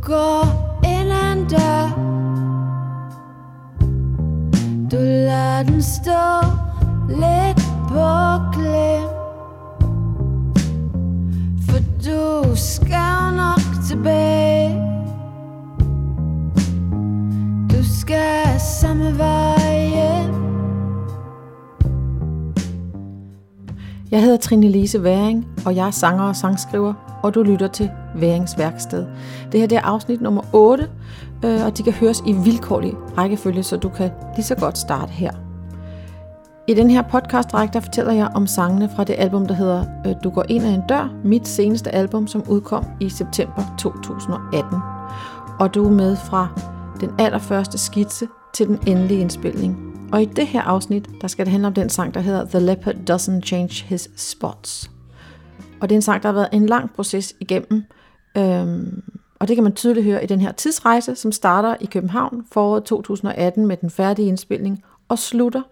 går Jeg hedder Trine Lise Væring, og jeg er sanger og sangskriver, og du lytter til Værings Værksted. Det her det er afsnit nummer 8, øh, og de kan høres i vilkårlig rækkefølge, så du kan lige så godt starte her. I den her podcast der fortæller jeg om sangene fra det album, der hedder øh, Du går ind ad en dør, mit seneste album, som udkom i september 2018. Og du er med fra den allerførste skitse til den endelige indspilning. Og i det her afsnit, der skal det handle om den sang, der hedder The Leopard Doesn't Change His Spots. Og det er en sang, der har været en lang proces igennem. Øhm, og det kan man tydeligt høre i den her tidsrejse, som starter i København foråret 2018 med den færdige indspilning og slutter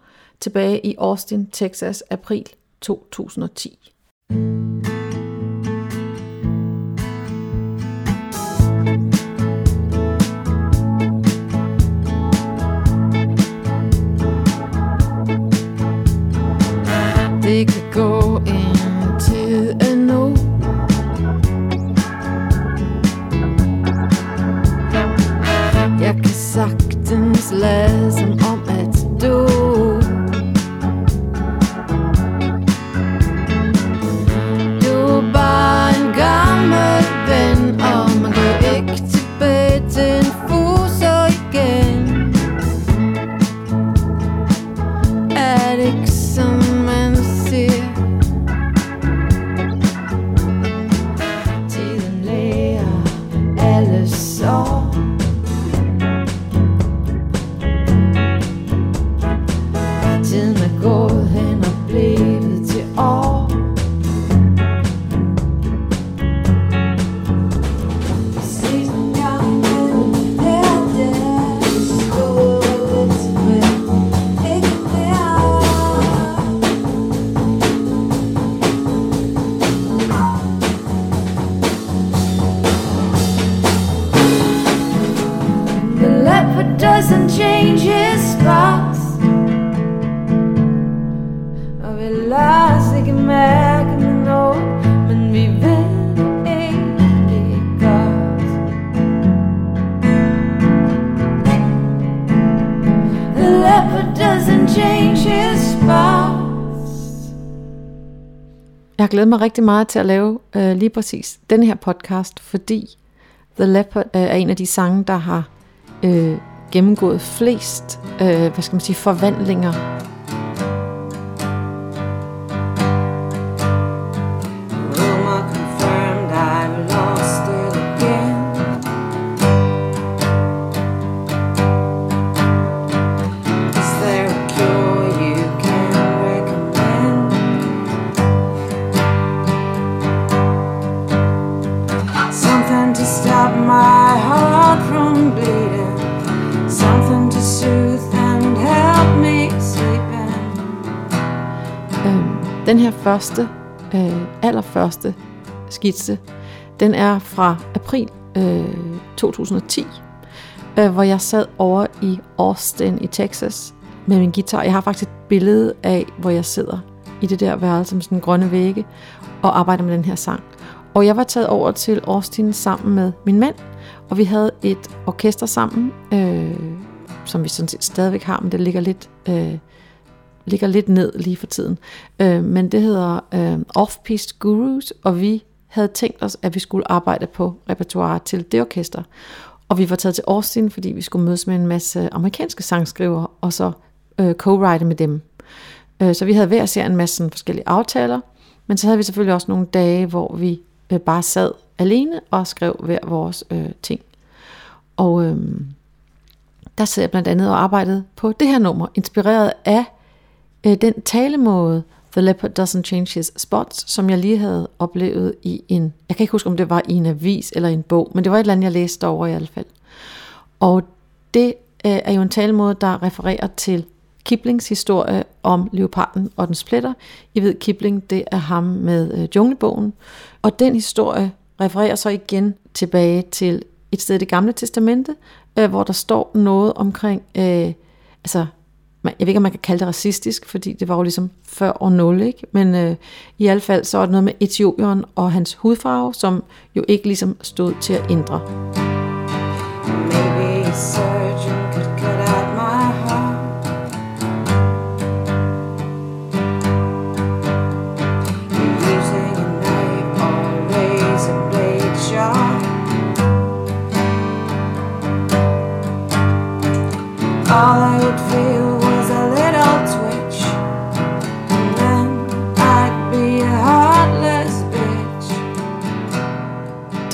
tilbage i Austin, Texas, april 2010. sagtens doesn't change his spots Og vi lader os ikke mærke med noget Men vi ved egentlig godt The leopard doesn't change his spots. Jeg har glædet mig rigtig meget til at lave øh, lige præcis den her podcast, fordi The Leopard øh, er en af de sange, der har øh, gennemgået flest øh, hvad skal man sige, forvandlinger. Her første, øh, allerførste skitse, den er fra april øh, 2010, øh, hvor jeg sad over i Austin i Texas med min guitar. Jeg har faktisk et billede af, hvor jeg sidder i det der værelse med sådan grønne vægge og arbejder med den her sang. Og jeg var taget over til Austin sammen med min mand, og vi havde et orkester sammen, øh, som vi sådan set stadigvæk har, men det ligger lidt, øh, ligger lidt ned lige for tiden. Øh, men det hedder øh, Off-Piste Gurus, og vi havde tænkt os, at vi skulle arbejde på repertoire til det orkester. Og vi var taget til Austin, fordi vi skulle mødes med en masse amerikanske sangskrivere, og så øh, co-write med dem. Øh, så vi havde hver ser en masse sådan forskellige aftaler, men så havde vi selvfølgelig også nogle dage, hvor vi øh, bare sad alene og skrev hver vores øh, ting. Og øh, der sad jeg blandt andet og arbejdede på det her nummer, inspireret af øh, den talemåde, The Leopard Doesn't Change His Spots, som jeg lige havde oplevet i en, jeg kan ikke huske, om det var i en avis eller en bog, men det var et eller andet, jeg læste over i hvert fald. Og det øh, er jo en talemåde, der refererer til Kiplings historie om leoparden og den splitter. I ved, Kipling, det er ham med øh, junglebogen. Og den historie refererer så igen tilbage til et sted i det gamle testamente, øh, hvor der står noget omkring, øh, altså jeg ved ikke, om man kan kalde det racistisk, fordi det var jo ligesom før år 0, ikke? men øh, i hvert fald så er det noget med Etiopien og hans hudfarve, som jo ikke ligesom stod til at ændre. Maybe surgeon could cut out my heart. Using a knife or razor blade sharp. All I would feel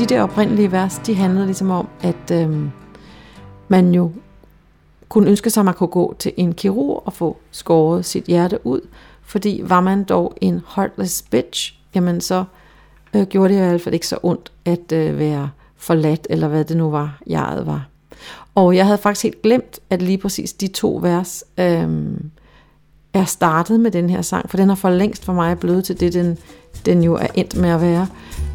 de der oprindelige vers, de handlede ligesom om, at øh, man jo kunne ønske sig, at man kunne gå til en kirurg og få skåret sit hjerte ud, fordi var man dog en heartless bitch, jamen så øh, gjorde det i hvert fald ikke så ondt at øh, være forladt, eller hvad det nu var, jeg var. Og jeg havde faktisk helt glemt, at lige præcis de to vers øh, er startet med den her sang, for den har for længst for mig blevet til det, den, den jo er endt med at være.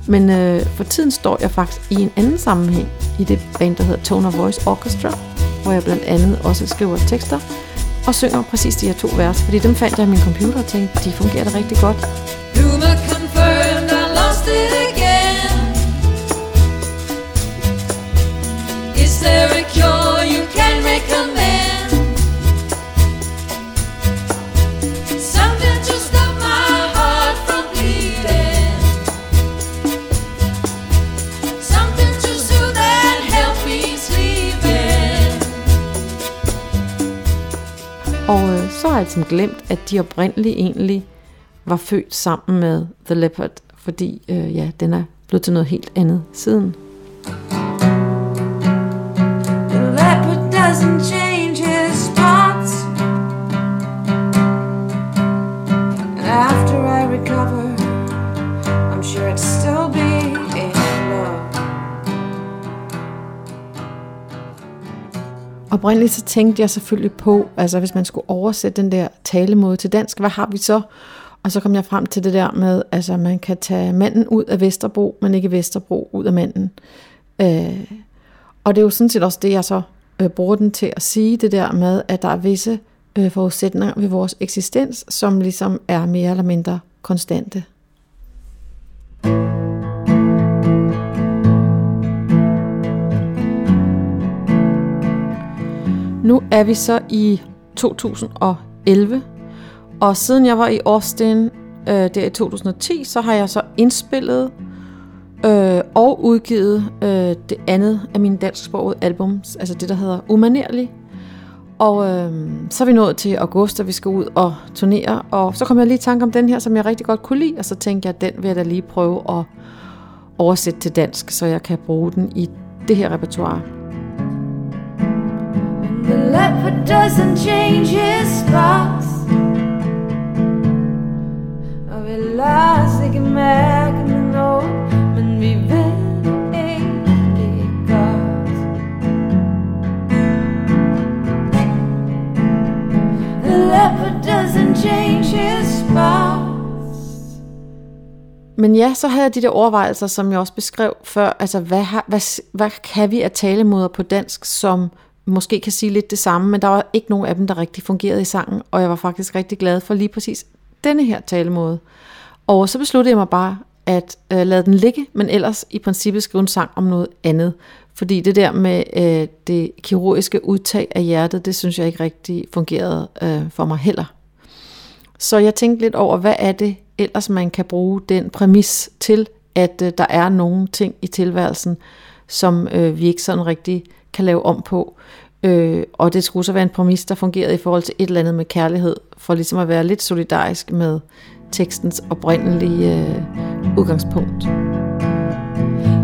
Men øh, for tiden står jeg faktisk i en anden sammenhæng i det band, der hedder Tone of Voice Orchestra, hvor jeg blandt andet også skriver tekster og synger præcis de her to vers, fordi dem fandt jeg i min computer og tænkte, de fungerer da rigtig godt. Rumor confirmed, I lost it again. Is there a cure you can recommend? Så har jeg ligesom glemt, at de oprindeligt egentlig var født sammen med The Leopard, fordi øh, ja, den er blevet til noget helt andet siden. The Oprindeligt så tænkte jeg selvfølgelig på, altså hvis man skulle oversætte den der talemåde til dansk, hvad har vi så? Og så kom jeg frem til det der med, altså man kan tage manden ud af Vesterbro, men ikke Vesterbro ud af manden. Øh, og det er jo sådan set også det, jeg så øh, bruger den til at sige, det der med, at der er visse øh, forudsætninger ved vores eksistens, som ligesom er mere eller mindre konstante. Nu er vi så i 2011, og siden jeg var i Austin øh, der i 2010, så har jeg så indspillet øh, og udgivet øh, det andet af mine dansksprogede albums, altså det, der hedder Umanerlig. Og øh, så er vi nået til august, og vi skal ud og turnere, og så kom jeg lige i tanke om den her, som jeg rigtig godt kunne lide, og så tænkte jeg, at den vil jeg da lige prøve at oversætte til dansk, så jeg kan bruge den i det her repertoire. The leopard doesn't change his spots. Og vi lader os ikke mærke med noget, men vi ved egentlig godt. The leopard doesn't change his spots. Men ja, så havde jeg de der overvejelser, som jeg også beskrev før. Altså, hvad, har, hvad, hvad kan vi af talemåder på dansk, som måske kan sige lidt det samme, men der var ikke nogen af dem, der rigtig fungerede i sangen, og jeg var faktisk rigtig glad for lige præcis denne her talemåde. Og så besluttede jeg mig bare at øh, lade den ligge, men ellers i princippet skrive en sang om noget andet. Fordi det der med øh, det kirurgiske udtag af hjertet, det synes jeg ikke rigtig fungerede øh, for mig heller. Så jeg tænkte lidt over, hvad er det ellers, man kan bruge den præmis til, at øh, der er nogle ting i tilværelsen, som øh, vi ikke sådan rigtig kan lave om på. Øh, og det skulle så være en præmis, der fungerede i forhold til et eller andet med kærlighed, for ligesom at være lidt solidarisk med tekstens oprindelige øh, udgangspunkt.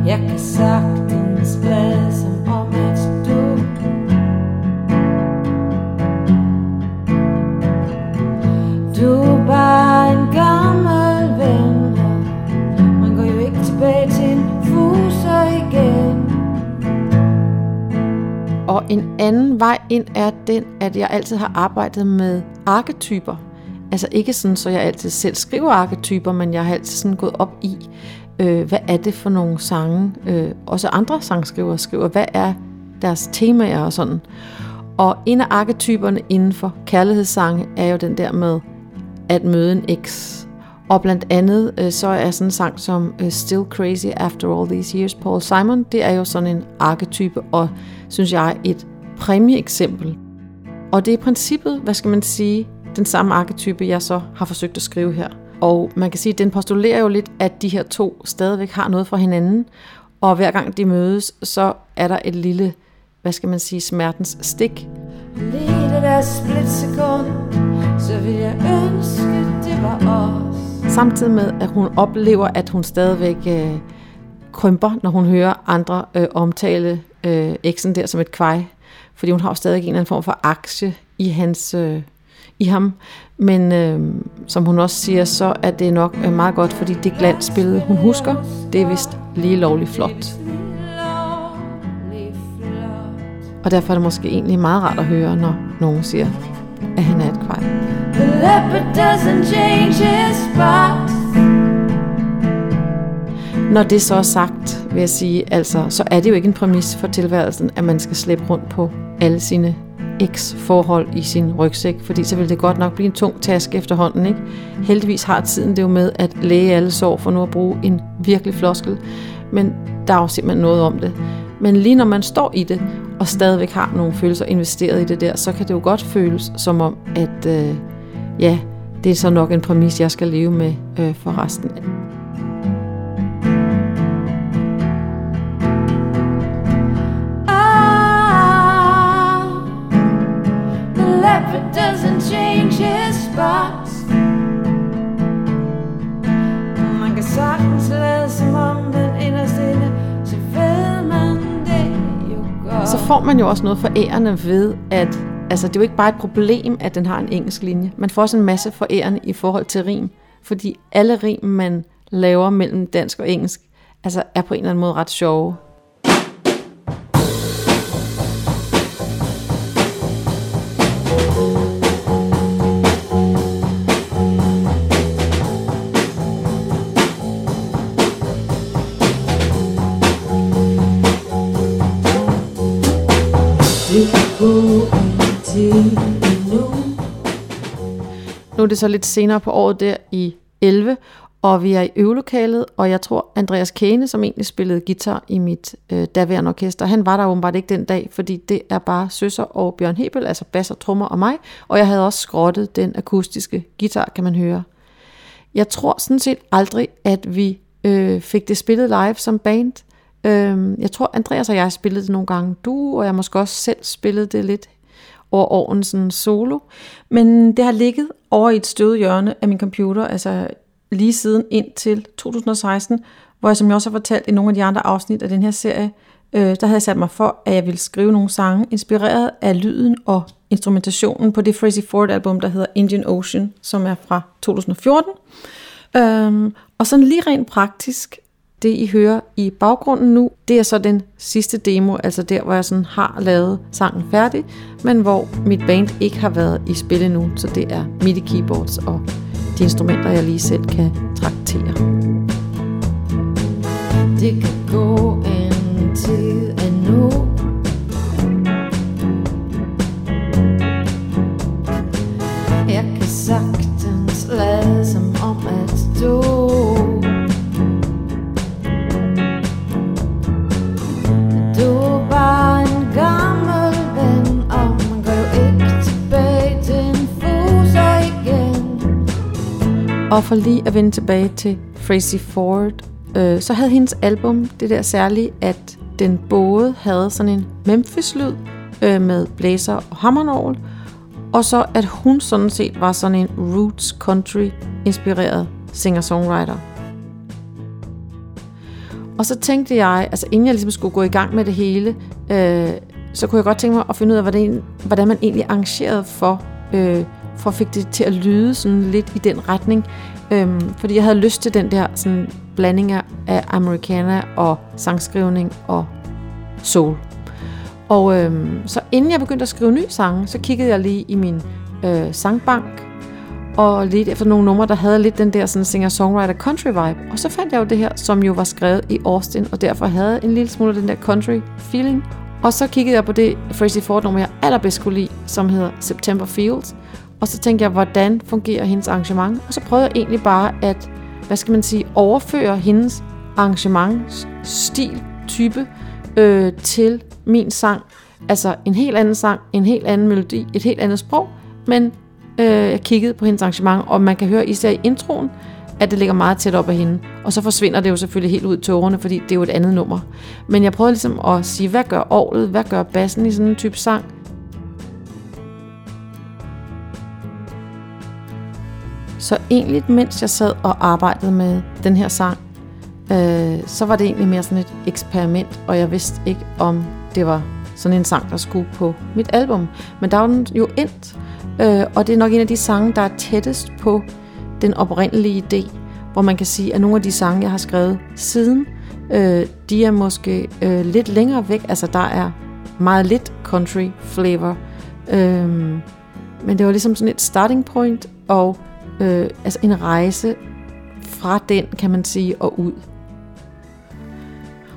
Jeg kan sagtens lade som om at du Du er bare en gammel ven Man går jo ikke tilbage til en fuser igen og en anden vej ind er den, at jeg altid har arbejdet med arketyper. Altså ikke sådan, så jeg altid selv skriver arketyper, men jeg har altid sådan gået op i, øh, hvad er det for nogle sange, øh, også andre sangskrivere skriver, hvad er deres temaer og sådan. Og en af arketyperne inden for kærlighedssange er jo den der med at møde en eks. Og blandt andet øh, så er sådan en sang som øh, Still Crazy After All These Years, Paul Simon, det er jo sådan en arketype, og synes jeg et præmieeksempel. Og det er i princippet, hvad skal man sige, den samme arketype, jeg så har forsøgt at skrive her. Og man kan sige, at den postulerer jo lidt, at de her to stadigvæk har noget fra hinanden, og hver gang de mødes, så er der et lille, hvad skal man sige, smertens stik. Lige det der splitsekund, så vil jeg ønske, det var os. Samtidig med, at hun oplever, at hun stadigvæk øh, krymper, når hun hører andre øh, omtale øh, eksen der som et kvej. Fordi hun har jo stadig en eller anden form for aktie i, hans, øh, i ham. Men øh, som hun også siger, så er det nok øh, meget godt, fordi det glansbillede, hun husker, det er vist lige lovligt flot. Og derfor er det måske egentlig meget rart at høre, når nogen siger, at han er et kvej. The leopard doesn't change his spots. Når det så er sagt, vil jeg sige, altså, så er det jo ikke en præmis for tilværelsen, at man skal slæbe rundt på alle sine eks-forhold i sin rygsæk, fordi så vil det godt nok blive en tung taske efterhånden. Ikke? Heldigvis har tiden det jo med at læge alle sår, for nu at bruge en virkelig floskel, men der er jo simpelthen noget om det. Men lige når man står i det, og stadigvæk har nogle følelser investeret i det der, så kan det jo godt føles som om, at øh, ja, det er så nok en præmis, jeg skal leve med øh, for resten så får man jo også noget forærende ved, at altså, det er jo ikke bare et problem, at den har en engelsk linje. Man får også en masse forærende i forhold til rim, fordi alle rim, man laver mellem dansk og engelsk, altså er på en eller anden måde ret sjove. Er det så lidt senere på året der i 11, og vi er i øvelokalet, og jeg tror, Andreas Kane, som egentlig spillede guitar i mit øh, daværende orkester, han var der åbenbart ikke den dag, fordi det er bare Søsser og Bjørn Hebel, altså bass og trommer og mig, og jeg havde også skrottet den akustiske guitar, kan man høre. Jeg tror sådan set aldrig, at vi øh, fik det spillet live som band. Øh, jeg tror, Andreas og jeg spillede det nogle gange du, og jeg måske også selv spillede det lidt over åren sådan solo. Men det har ligget over i et støvet hjørne af min computer, altså lige siden ind til 2016, hvor jeg, som jeg også har fortalt i nogle af de andre afsnit af den her serie, øh, der havde jeg sat mig for, at jeg ville skrive nogle sange, inspireret af lyden og instrumentationen på det Frazzy Ford album, der hedder Indian Ocean, som er fra 2014. Øhm, og sådan lige rent praktisk, det I hører i baggrunden nu, det er så den sidste demo, altså der, hvor jeg sådan har lavet sangen færdig, men hvor mit band ikke har været i spil endnu, så det er MIDI keyboards og de instrumenter, jeg lige selv kan traktere. Det kan gå en tid endnu Og for lige at vende tilbage til Tracy Ford, øh, så havde hendes album det der særlige, at den både havde sådan en Memphis-lyd øh, med blæser og hammernål, og så at hun sådan set var sådan en roots country inspireret singer-songwriter. Og så tænkte jeg, altså inden jeg ligesom skulle gå i gang med det hele, øh, så kunne jeg godt tænke mig at finde ud af, hvordan, hvordan man egentlig arrangerede for, øh, for at fik det til at lyde sådan lidt i den retning. Øhm, fordi jeg havde lyst til den der sådan, blanding af- americana og sangskrivning og soul. Og øhm, så inden jeg begyndte at skrive nye sange, så kiggede jeg lige i min øh, sangbank, og lidt efter nogle numre, der havde lidt den der sådan singer-songwriter country vibe. Og så fandt jeg jo det her, som jo var skrevet i Austin, og derfor havde en lille smule af den der country feeling. Og så kiggede jeg på det Tracy Ford nummer, jeg allerbedst kunne lide, som hedder September Fields. Og så tænkte jeg, hvordan fungerer hendes arrangement? Og så prøvede jeg egentlig bare at, hvad skal man sige, overføre hendes arrangement, stil, type øh, til min sang. Altså en helt anden sang, en helt anden melodi, et helt andet sprog, men øh, jeg kiggede på hendes arrangement, og man kan høre især i introen, at det ligger meget tæt op ad hende. Og så forsvinder det jo selvfølgelig helt ud i tårerne, fordi det er jo et andet nummer. Men jeg prøvede ligesom at sige, hvad gør orlet, hvad gør bassen i sådan en type sang? Så egentlig, mens jeg sad og arbejdede med den her sang, øh, så var det egentlig mere sådan et eksperiment, og jeg vidste ikke, om det var sådan en sang, der skulle på mit album. Men der var den jo endt, øh, og det er nok en af de sange, der er tættest på den oprindelige idé, hvor man kan sige, at nogle af de sange, jeg har skrevet siden, øh, de er måske øh, lidt længere væk. Altså, der er meget lidt country flavor. Øh, men det var ligesom sådan et starting point, og øh, altså en rejse fra den, kan man sige, og ud.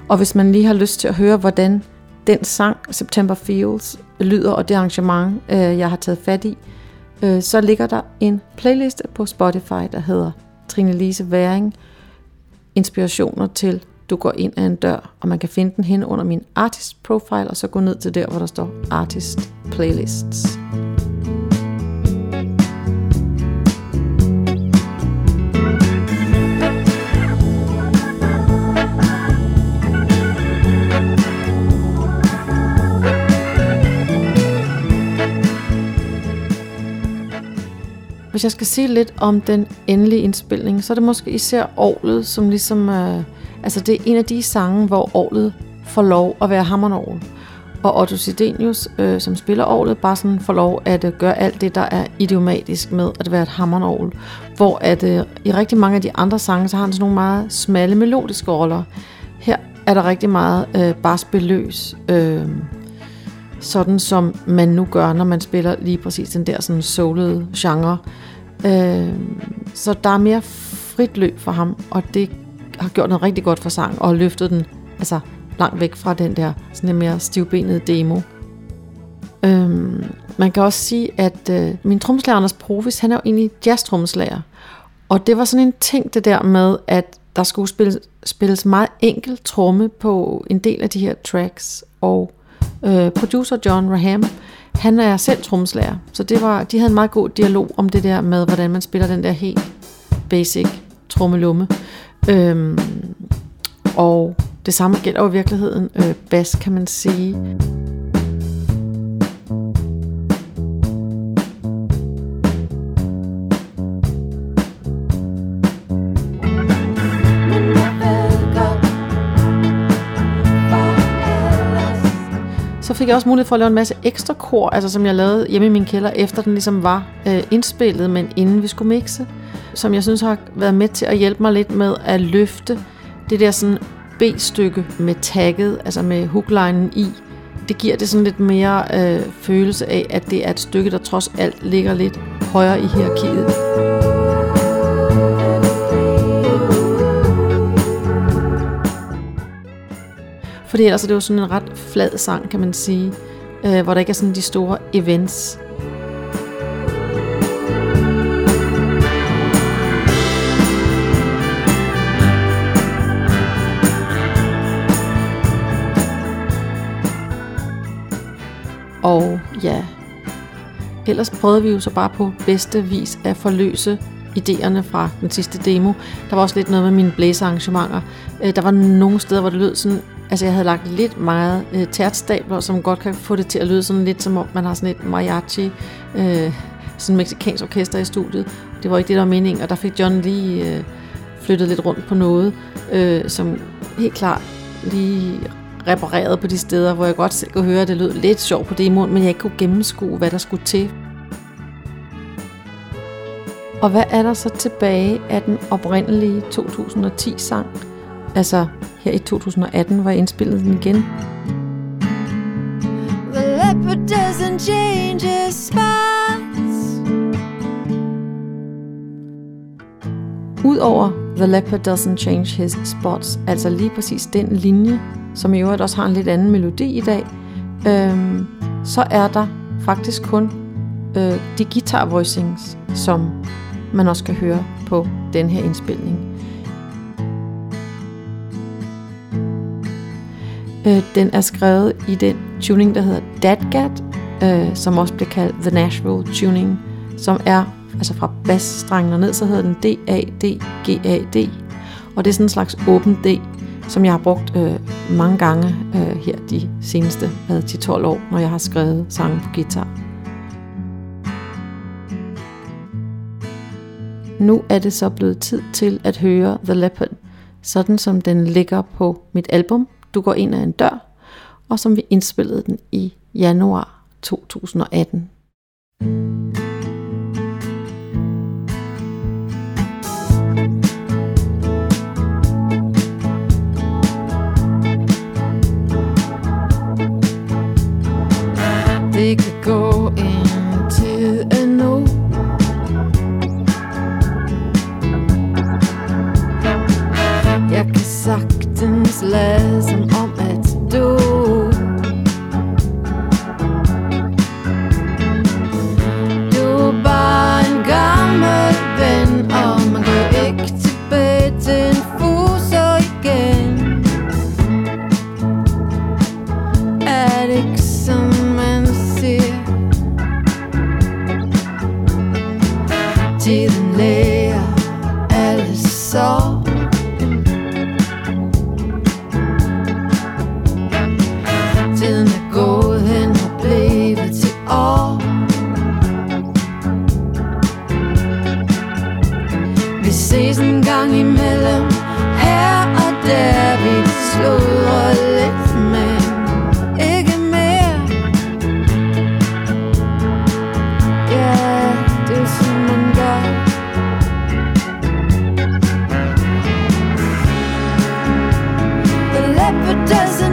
Og hvis man lige har lyst til at høre, hvordan den sang, September Fields, lyder, og det arrangement, øh, jeg har taget fat i, øh, Øh, så ligger der en playlist på Spotify, der hedder Trine Lise Væring, Inspirationer til du går ind ad en dør, og man kan finde den hen under min artist profile, og så gå ned til der, hvor der står artist playlists. Hvis jeg skal sige lidt om den endelige indspilning, så er det måske især Orlet, som ligesom... Øh, altså det er en af de sange, hvor Orlet får lov at være hammernorgel. Og Otto Sidenius, øh, som spiller Orlet, bare sådan får lov at øh, gøre alt det, der er idiomatisk med at være et hammernorgel. Hvor at øh, i rigtig mange af de andre sange, så har han sådan nogle meget smalle melodiske roller. Her er der rigtig meget øh, bare spilløs. Øh, sådan som man nu gør, når man spiller lige præcis den der sådan solede genre. Øh, så der er mere frit løb for ham, og det har gjort noget rigtig godt for sang, og løftet den altså, langt væk fra den der sådan en mere stivbenede demo. Øh, man kan også sige, at øh, min trommeslager Anders Provis, han er jo egentlig jazz-trommeslager. Og det var sådan en ting det der med, at der skulle spilles, spilles meget enkelt tromme på en del af de her tracks, og øh, producer John Raham, han er selv tromslærer, så det var, de havde en meget god dialog om det der med, hvordan man spiller den der helt basic trommelumme. Øhm, og det samme gælder jo i virkeligheden øh, bas, kan man sige. Fik jeg også mulighed for at lave en masse ekstra kor, altså som jeg lavede hjemme i min kælder, efter den ligesom var øh, indspillet, men inden vi skulle mixe. Som jeg synes har været med til at hjælpe mig lidt med at løfte det der sådan B-stykke med tagget, altså med hooklinen i. Det giver det sådan lidt mere øh, følelse af, at det er et stykke, der trods alt ligger lidt højere i hierarkiet. Fordi ellers er det jo sådan en ret flad sang, kan man sige, øh, hvor der ikke er sådan de store events. Og ja, ellers prøvede vi jo så bare på bedste vis at forløse idéerne fra den sidste demo. Der var også lidt noget med mine blæsearrangementer. Øh, der var nogle steder, hvor det lød sådan... Altså, jeg havde lagt lidt meget øh, tærtstabler, som godt kan få det til at lyde sådan lidt, som om man har sådan et mariachi, øh, sådan en orkester i studiet. Det var ikke det, der var meningen, og der fik John lige øh, flyttet lidt rundt på noget, øh, som helt klart lige reparerede på de steder, hvor jeg godt selv kunne høre, at det lød lidt sjovt på demoen, men jeg ikke kunne gennemskue, hvad der skulle til. Og hvad er der så tilbage af den oprindelige 2010-sang? Altså her i 2018, hvor jeg indspillede den igen. The leopard doesn't change his spots. Udover The Leopard Doesn't Change His Spots, altså lige præcis den linje, som i øvrigt også har en lidt anden melodi i dag, øhm, så er der faktisk kun øh, de guitar voicings, som man også kan høre på den her indspilning. Øh, den er skrevet i den tuning, der hedder Dadgat, øh, som også bliver kaldt The Nashville Tuning, som er altså fra bassstrengen og ned, så hedder den D-A-D-G-A-D, og det er sådan en slags åben D, som jeg har brugt øh, mange gange øh, her de seneste 10-12 år, når jeg har skrevet sange på guitar. Nu er det så blevet tid til at høre The Leopard, sådan som den ligger på mit album, du går ind ad en dør, og som vi indspillede den i januar 2018. The leopard doesn't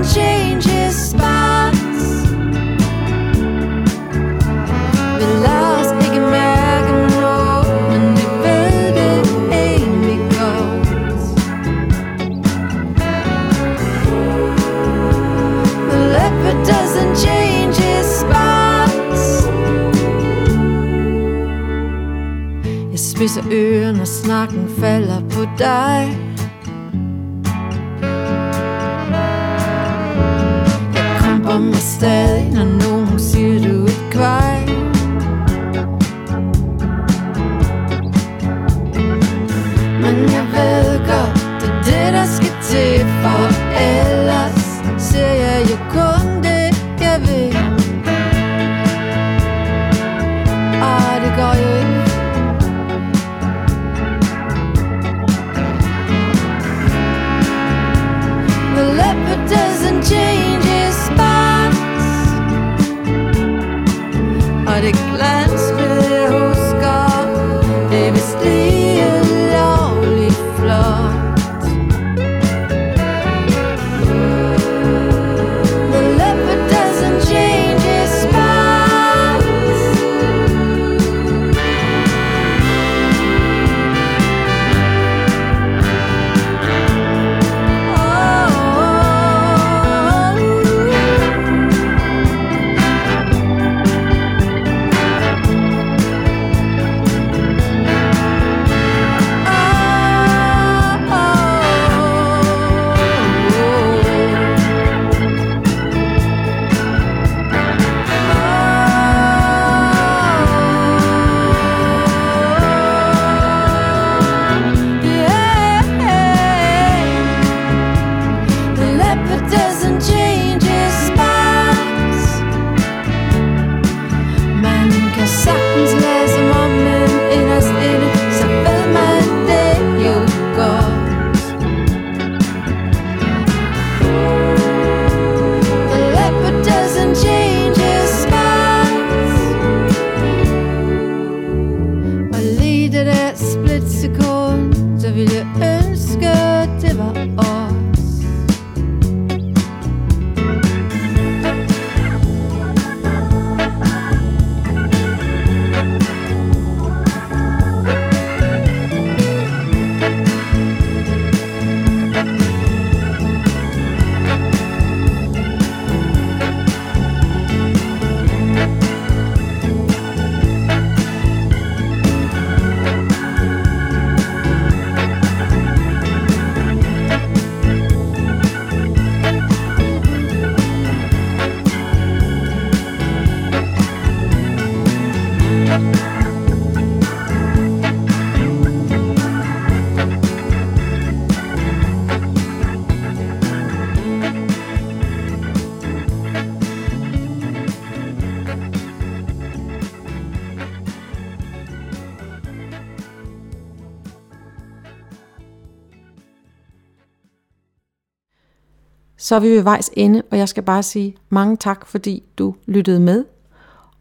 så er vi ved vejs ende, og jeg skal bare sige mange tak, fordi du lyttede med.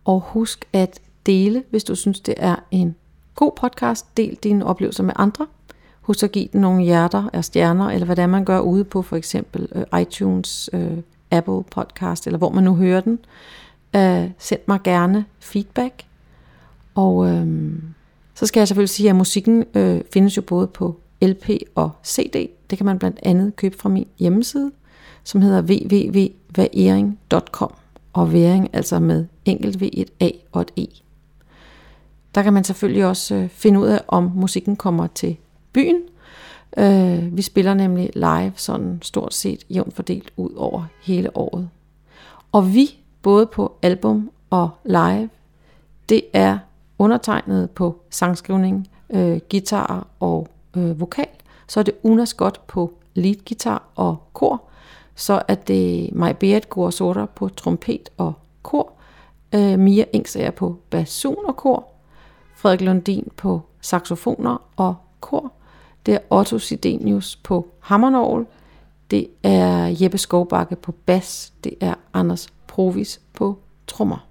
Og husk at dele, hvis du synes, det er en god podcast. Del dine oplevelser med andre. Husk at give den nogle hjerter og stjerner, eller hvad det er, man gør ude på for eksempel øh, iTunes, øh, Apple Podcast, eller hvor man nu hører den. Øh, send mig gerne feedback. Og øhm, så skal jeg selvfølgelig sige, at musikken øh, findes jo både på LP og CD. Det kan man blandt andet købe fra min hjemmeside, som hedder www.væring.com. Og væring altså med enkelt V, et A og et E. Der kan man selvfølgelig også øh, finde ud af, om musikken kommer til byen. Øh, vi spiller nemlig live sådan stort set jævnt fordelt ud over hele året. Og vi, både på album og live, det er undertegnet på sangskrivning, øh, guitar og øh, vokal. Så er det Una Scott på lead guitar og kor. Så er det Maj Beat Gorsorter på trompet og kor. Øh, Mia Ingsager på basun og kor. Frederik Lundin på saxofoner og kor. Det er Otto Sidenius på hammernorgel. Det er Jeppe Skovbakke på bas. Det er Anders Provis på trommer.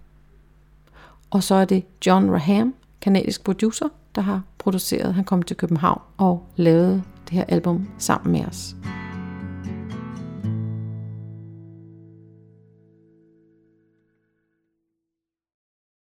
Og så er det John Raham, kanadisk producer, der har produceret. Han kom til København og lavede det her album sammen med os.